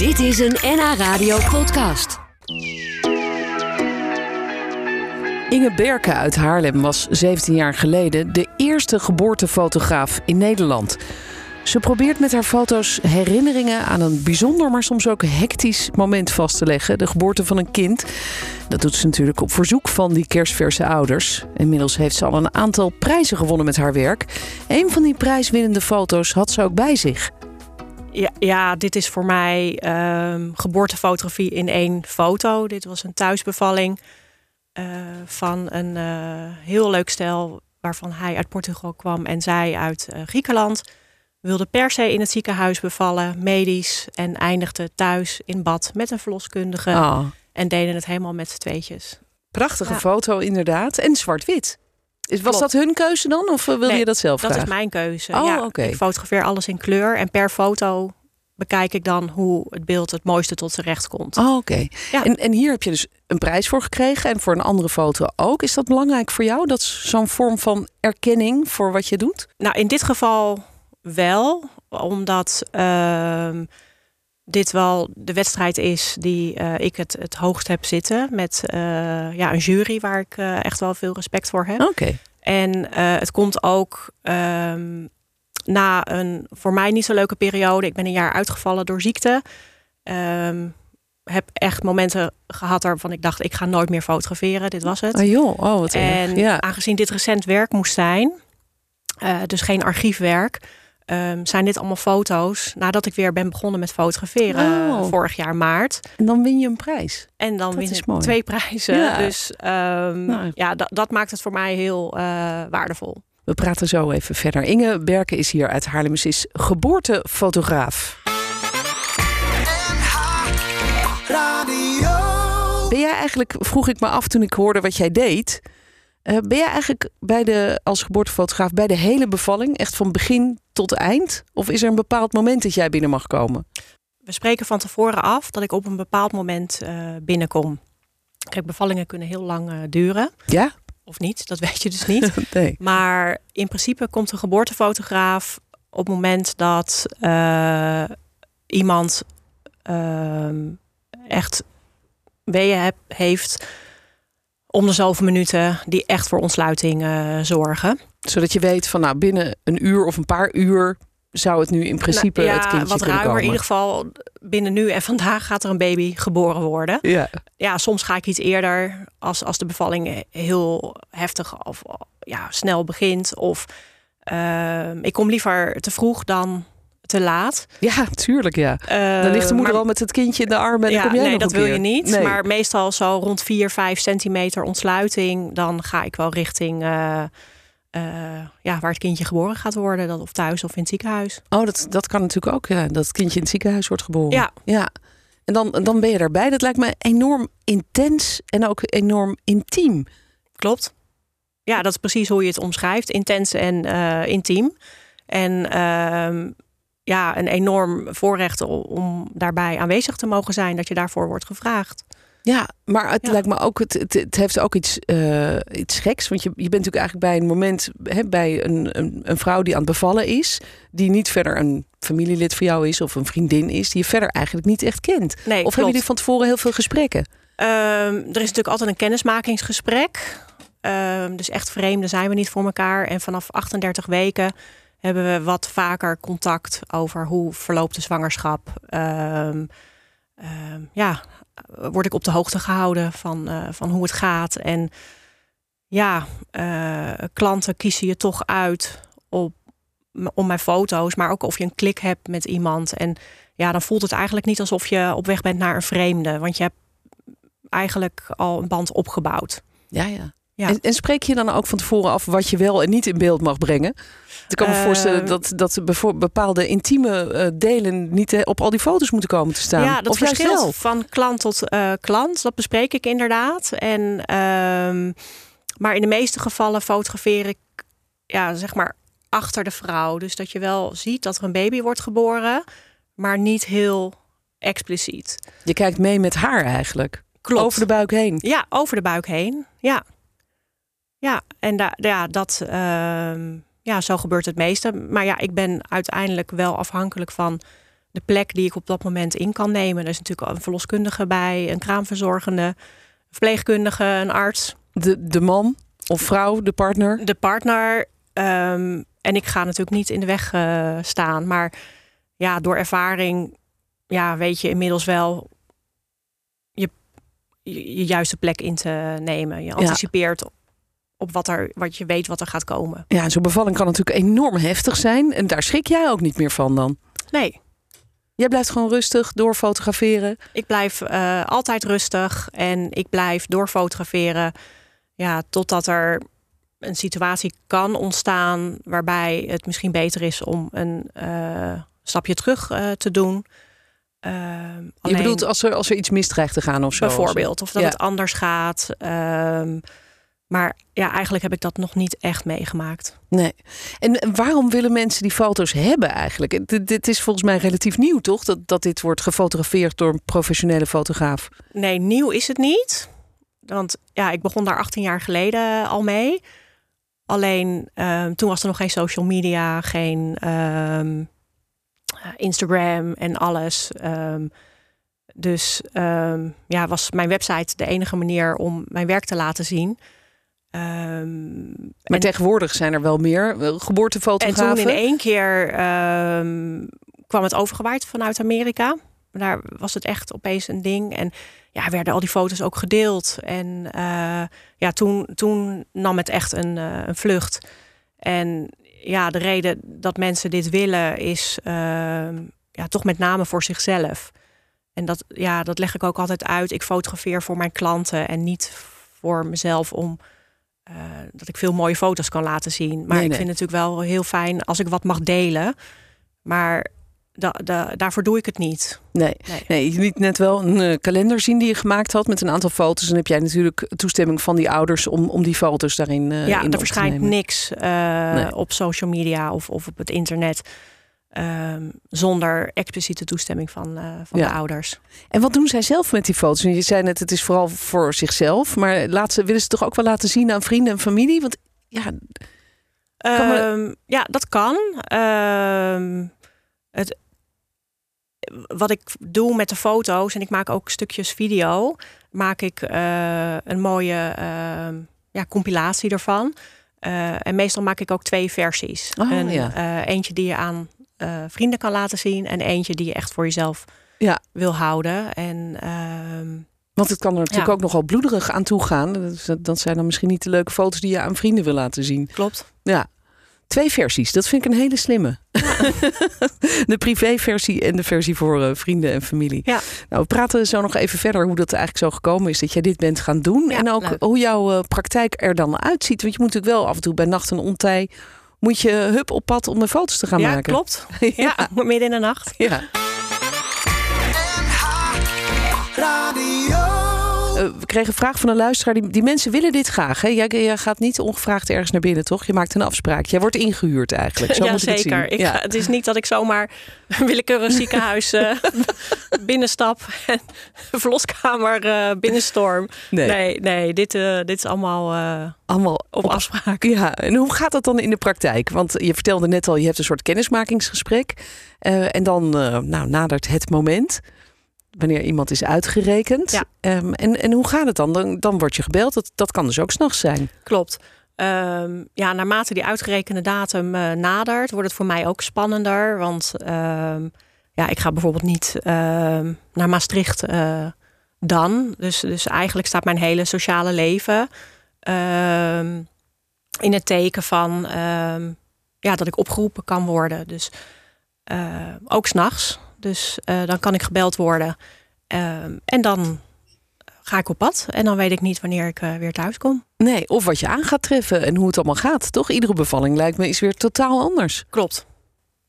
Dit is een NH Radio podcast. Inge Berken uit Haarlem was 17 jaar geleden de eerste geboortefotograaf in Nederland. Ze probeert met haar foto's herinneringen aan een bijzonder, maar soms ook hectisch moment vast te leggen: de geboorte van een kind. Dat doet ze natuurlijk op verzoek van die kerstverse ouders. Inmiddels heeft ze al een aantal prijzen gewonnen met haar werk. Een van die prijswinnende foto's had ze ook bij zich. Ja, ja, dit is voor mij ehm, geboortefotografie in één foto. Dit was een thuisbevalling uh, van een uh, heel leuk stel waarvan hij uit Portugal kwam en zij uit uh, Griekenland. Wilde per se in het ziekenhuis bevallen, medisch, en eindigde thuis in bad met een verloskundige. Oh. En deden het helemaal met z'n tweetjes. Prachtige Ja. foto, inderdaad. En zwart-wit. Is- Was Klopt. dat hun keuze dan? Of eh, wilde Nee, je dat zelf Dat graag? is mijn keuze. Oh, ja, oké. Ik fotografeer alles in kleur en per foto bekijk ik dan hoe het beeld het mooiste tot zijn recht komt. Oh, oké. Ja. En, en hier heb je dus een prijs voor gekregen en voor een andere foto ook. Is dat belangrijk voor jou? Dat is zo'n vorm van erkenning voor wat je doet? Nou, in dit geval wel, omdat ehm, dit wel de wedstrijd is die eh, ik het, het hoogst heb zitten. Met eh, ja, een jury waar ik eh, echt wel veel respect voor heb. Oké. En het komt ook ehm, na een voor mij niet zo leuke periode. Ik ben een jaar uitgevallen door ziekte. Ehm, heb echt momenten gehad waarvan ik dacht, ik ga nooit meer fotograferen. Dit was het. Oh joh, oh wat erg. En Ja. aangezien dit recent werk moest zijn, dus geen archiefwerk, ehm, zijn dit allemaal foto's nadat ik weer ben begonnen met fotograferen Oh. vorig jaar maart. En dan win je een prijs. En dan Dat win ik mooi. twee prijzen. Ja. Dus ehm, Nou. ja, dat, dat maakt het voor mij heel eh, waardevol. We praten zo even verder. Inge Berken is hier uit Haarlem. Ze is geboortefotograaf. Ben jij eigenlijk, vroeg ik me af toen ik hoorde wat jij deed. Eh, ben jij eigenlijk bij de, als geboortefotograaf bij de hele bevalling, echt van begin tot eind? Of is er een bepaald moment dat jij binnen mag komen? We spreken van tevoren af dat ik op een bepaald moment eh, binnenkom. Kijk, bevallingen kunnen heel lang eh, duren. Ja? Of niet, dat weet je dus niet. Nee. Maar in principe komt een geboortefotograaf op het moment dat iemand ehm, echt weeën heb- heeft om de zoveel minuten die echt voor ontsluiting eh, zorgen. Zodat je weet van nou binnen een uur of een paar uur zou het nu in principe Nou, ja, het kindje wat ruimer. komen. In ieder geval binnen nu en vandaag gaat er een baby geboren worden. Ja. Ja, soms ga ik iets eerder als, als de bevalling heel heftig of ja, snel begint. Of ehm, ik kom liever te vroeg dan te laat. ja, tuurlijk ja. Dan ligt de moeder al met het kindje in de armen en ja, dan kom jij nee, nog dat wil keer. je niet. Nee. Maar meestal zo rond 4, 5 centimeter ontsluiting. Dan ga ik wel richting eh, eh, ja, waar het kindje geboren gaat worden. Dat of thuis of in het ziekenhuis. Oh, dat, dat kan natuurlijk ook, ja. Dat het kindje in het ziekenhuis wordt geboren. Ja. ja. En dan, dan ben je daarbij. Dat lijkt me enorm intens en ook enorm intiem. Klopt. Ja, dat is precies hoe je het omschrijft. Intens en eh, intiem. En ehm, ja, een enorm voorrecht om daarbij aanwezig te mogen zijn. Dat je daarvoor wordt gevraagd. Ja, maar het Ja. lijkt me ook, het, het, het heeft ook iets, eh, iets geks. Want je, je bent natuurlijk eigenlijk bij een moment, hè, bij een, een, een vrouw die aan het bevallen is, die niet verder een familielid voor jou is of een vriendin is, die je verder eigenlijk niet echt kent. Nee, of hebben jullie van tevoren heel veel gesprekken? Ehm, er is natuurlijk altijd een kennismakingsgesprek. Ehm, dus echt vreemden zijn we niet voor elkaar. En vanaf 38 weken hebben we wat vaker contact over hoe verloopt de zwangerschap. Ehm, ehm, ja, word ik op de hoogte gehouden van, eh, van hoe het gaat. En ja, eh, klanten kiezen je toch uit op, om mijn foto's, maar ook of je een klik hebt met iemand. En ja, dan voelt het eigenlijk niet alsof je op weg bent naar een vreemde. Want je hebt eigenlijk al een band opgebouwd. Ja, ja. Ja. En, en spreek je dan ook van tevoren af wat je wel en niet in beeld mag brengen? Ik kan me Eh, voorstellen dat, dat bepaalde intieme eh, delen niet eh, op al die foto's moeten komen te staan. Ja, dat of verschilt wel. van klant tot klant. Dat bespreek ik inderdaad. En, ehm, maar in de meeste gevallen fotografeer ik ja, zeg maar achter de vrouw. Dus dat je wel ziet dat er een baby wordt geboren, maar niet heel expliciet. Je kijkt mee met haar eigenlijk. Klopt. Over de buik heen. Ja, over de buik heen. Ja. Ja, en da ja, dat, ehm, ja, zo gebeurt het meeste. Maar ja, ik ben uiteindelijk wel afhankelijk van de plek die ik op dat moment in kan nemen. Er is natuurlijk een verloskundige bij, een kraamverzorgende, een verpleegkundige, een arts. De, de man of vrouw, de partner? De partner. Ehm, en ik ga natuurlijk niet in de weg uh, staan. Maar ja, door ervaring ja, weet je inmiddels wel je, je, juiste plek in te nemen. Je anticipeert op wat, er, wat je weet wat er gaat komen. Ja, zo'n bevalling kan natuurlijk enorm heftig zijn. En daar schrik jij ook niet meer van dan? Nee. Jij blijft gewoon rustig doorfotograferen? Ik blijf uh, altijd rustig en ik blijf doorfotograferen. Ja, totdat er een situatie kan ontstaan waarbij het misschien beter is om een uh, stapje terug uh, te doen. Uh, alleen, je bedoelt als er, als er iets misdreigt te gaan of zo? Bijvoorbeeld, of dat het anders gaat. Uh, maar ja, eigenlijk heb ik dat nog niet echt meegemaakt. Nee. En waarom willen mensen die foto's hebben eigenlijk? Dit is volgens mij relatief nieuw, toch? Dat, dat dit wordt gefotografeerd door een professionele fotograaf. Nee, nieuw is het niet. Want ja, ik begon daar 18 jaar geleden al mee. Alleen um, toen was er nog geen social media, geen um, Instagram en alles. Um, dus ja, was mijn website de enige manier om mijn werk te laten zien. Um, maar tegenwoordig zijn er wel meer eh, geboortefotografen. En toen in één keer um, kwam het overgewaaid vanuit Amerika. Daar was het echt opeens een ding. En ja, werden al die foto's ook gedeeld. En uh, ja, toen, toen nam het echt een, uh, een vlucht. En ja, de reden dat mensen dit willen is uh, ja, toch met name voor zichzelf. En dat, ja, dat leg ik ook altijd uit. Ik fotografeer voor mijn klanten en niet voor mezelf om uh, dat ik veel mooie foto's kan laten zien. Maar ik vind het natuurlijk wel heel fijn als ik wat mag delen. Maar da, da, daarvoor doe ik het niet. Nee. nee. nee. je liet net wel een uh, kalender zien die je gemaakt had met een aantal foto's. En heb jij natuurlijk toestemming van die ouders om, om die foto's daarin uh, ja, in er verschijnt niks op social media of, of op het internet. Um, zonder expliciete toestemming van, uh, van ja. de ouders. En wat doen zij zelf met die foto's? Je zei net, het is vooral voor zichzelf. Maar laat ze, willen ze toch ook wel laten zien aan vrienden en familie? Want ja... Um, Ja, dat kan. Um, het, wat ik doe met de foto's, en ik maak ook stukjes video... maak ik uh, een mooie ja, compilatie ervan... Uh, en meestal maak ik ook twee versies. Oh, een, ja. uh, eentje die je aan uh, vrienden kan laten zien. En eentje die je echt voor jezelf ja. wil houden. En, uh, Want het kan er natuurlijk ja. ook nogal bloederig aan toe gaan. Dat, dat zijn dan misschien niet de leuke foto's die je aan vrienden wil laten zien. Klopt. Ja. Twee versies, dat vind ik een hele slimme. Ja. de privéversie en de versie voor uh, vrienden en familie. Ja. Nou, we praten zo nog even verder hoe dat eigenlijk zo gekomen is dat jij dit bent gaan doen. Ja, en ook leuk. hoe jouw uh, praktijk er dan uitziet. Want je moet natuurlijk wel af en toe bij nacht en ontij moet je hup op pad om de foto's te gaan ja, maken. Klopt. ja, ja, midden in de nacht. Ja. Uh, we kregen een vraag van een luisteraar. Die, die mensen willen dit graag. Hè? Jij, jij, gaat niet ongevraagd ergens naar binnen, toch? Je maakt een afspraak. Jij wordt ingehuurd eigenlijk. Zo ja, moet zeker. Ik het, ik ga, het is niet dat ik zomaar een willekeurig ziekenhuis uh, binnenstap en verloskamer uh, binnenstorm. Nee, nee, nee dit, dit is allemaal, allemaal op, op afspraak. Ja, en hoe gaat dat dan in de praktijk? Want je vertelde net al, je hebt een soort kennismakingsgesprek. en dan nou, nadert het moment wanneer iemand is uitgerekend. Ja. Um, en, en hoe gaat het dan? dan? Dan word je gebeld. Dat, dat kan dus ook s'nachts zijn. Klopt. Um, ja, naarmate die uitgerekende datum uh, nadert, wordt het voor mij ook spannender. Want um, ja, ik ga bijvoorbeeld niet naar Maastricht uh, dan. Dus, dus eigenlijk staat mijn hele sociale leven in het teken van ja, dat ik opgeroepen kan worden. Dus uh, ook s'nachts. Dus uh, dan kan ik gebeld worden. Uh, en dan ga ik op pad. En dan weet ik niet wanneer ik uh, weer thuis kom. Nee, of wat je aan gaat treffen en hoe het allemaal gaat. Toch? Iedere bevalling lijkt me is weer totaal anders. Klopt.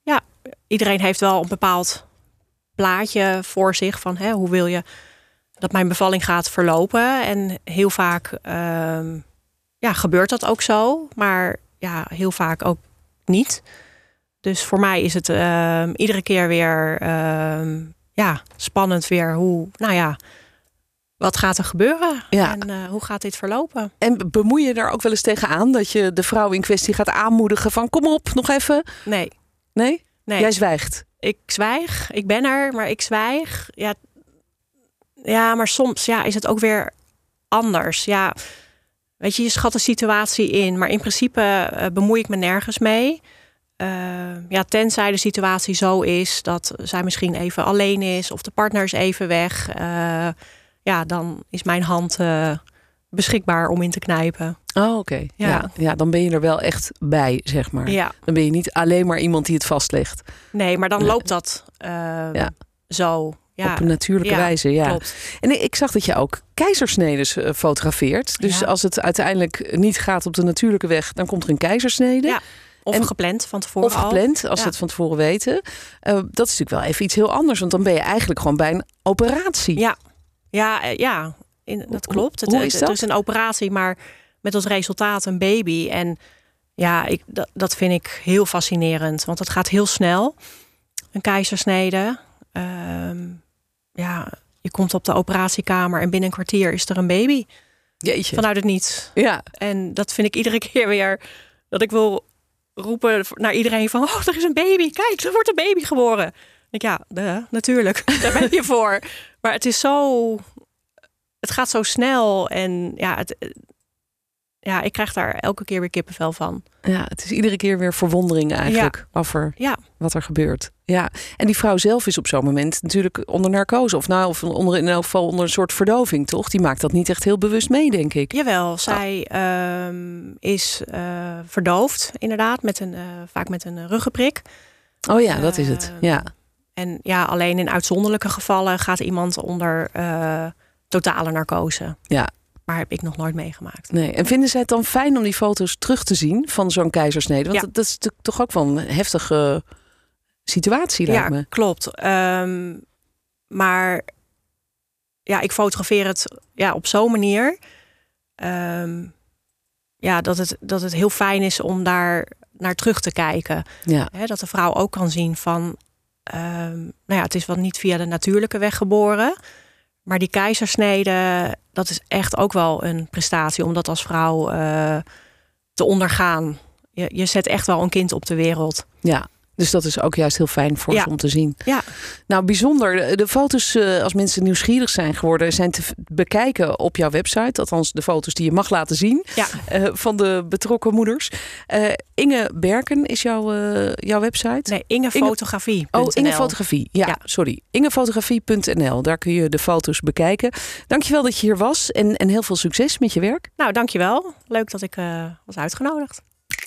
Ja, iedereen heeft wel een bepaald plaatje voor zich van hè, hoe wil je dat mijn bevalling gaat verlopen. En heel vaak ehm, ja, gebeurt dat ook zo. Maar ja, heel vaak ook niet. Dus voor mij is het uh, iedere keer weer uh, ja, spannend weer hoe, nou ja, wat gaat er gebeuren ja. en uh, hoe gaat dit verlopen? En bemoei je daar ook wel eens tegenaan dat je de vrouw in kwestie gaat aanmoedigen van kom op, nog even? Nee. Nee? Nee. Jij zwijgt. Ik zwijg. Ik ben er, maar ik zwijg. Ja, ja maar soms ja, is het ook weer anders. Ja, weet je, je schat de situatie in. Maar in principe uh, bemoei ik me nergens mee. Uh, ja, tenzij de situatie zo is dat zij misschien even alleen is... of de partner is even weg. Uh, ja, dan is mijn hand beschikbaar om in te knijpen. Oh, oké. Ja. ja. Ja, dan ben je er wel echt bij, zeg maar. Ja. Dan ben je niet alleen maar iemand die het vastlegt. Nee, maar dan loopt dat uh, ja. zo. Ja. Op een natuurlijke wijze, ja. Klopt. En ik zag dat je ook keizersneden uh, fotografeert. Dus als het uiteindelijk niet gaat op de natuurlijke weg, dan komt er een keizersnede. Ja. Of en, gepland van tevoren. Of gepland, als ze het van tevoren weten. Uh, dat is natuurlijk wel even iets heel anders. Want dan ben je eigenlijk gewoon bij een operatie. Ja, ja, ja. In, dat klopt. Hoe, hoe is dat? Het is een operatie, maar met als resultaat een baby. En ja, ik, dat, dat vind ik heel fascinerend. Want het gaat heel snel. Een keizersnede. Uh, ja, je komt op de operatiekamer en binnen een kwartier is er een baby. Jeetje. Vanuit het niets. Ja. En dat vind ik iedere keer weer dat ik wil roepen naar iedereen van... oh, er is een baby. Kijk, er wordt een baby geboren. Ik, ja, natuurlijk. Daar ben je voor. Maar het is zo... Het gaat zo snel. En ja, het, ja, ik krijg daar elke keer weer kippenvel van. Ja, het is iedere keer weer verwondering eigenlijk ja. over ja. wat er gebeurt. Ja, en die vrouw zelf is op zo'n moment natuurlijk onder narcose. Of nou, of onder, in elk geval onder een soort verdoving, toch? Die maakt dat niet echt heel bewust mee, denk ik. Jawel, zij oh. um, is uh, verdoofd, inderdaad, met een, uh, vaak met een ruggenprik. Oh ja, dat is het. Uh, ja. En ja, alleen in uitzonderlijke gevallen gaat iemand onder uh, totale narcose. Ja, maar heb ik nog nooit meegemaakt. Nee. En vinden zij het dan fijn om die foto's terug te zien van zo'n keizersnede? Want ja. dat, is toch ook wel een heftige situatie, lijkt ja, me. klopt. Um, maar ja, ik fotografeer het ja, op zo'n manier. Um, ja, dat het, dat het heel fijn is om daar naar terug te kijken. Ja. He, dat de vrouw ook kan zien van... Um, nou ja, het is wel niet via de natuurlijke weg geboren... Maar die keizersnede, dat is echt ook wel een prestatie om dat als vrouw uh, te ondergaan. Je, je zet echt wel een kind op de wereld. Ja, dus dat is ook juist heel fijn voor ja. ze om te zien. Ja. Nou, bijzonder. De foto's, uh, als mensen nieuwsgierig zijn geworden, zijn te bekijken op jouw website. Althans, de foto's die je mag laten zien ja. uh, van de betrokken moeders. Uh, Inge Berken is jouw, jouw website? Nee, Inge Fotografie. Oh, Inge Fotografie. Ja, ja. sorry. Ingefotografie.nl. Daar kun je de foto's bekijken. Dankjewel dat je hier was en, en heel veel succes met je werk. Nou, dankjewel. Leuk dat ik was uitgenodigd.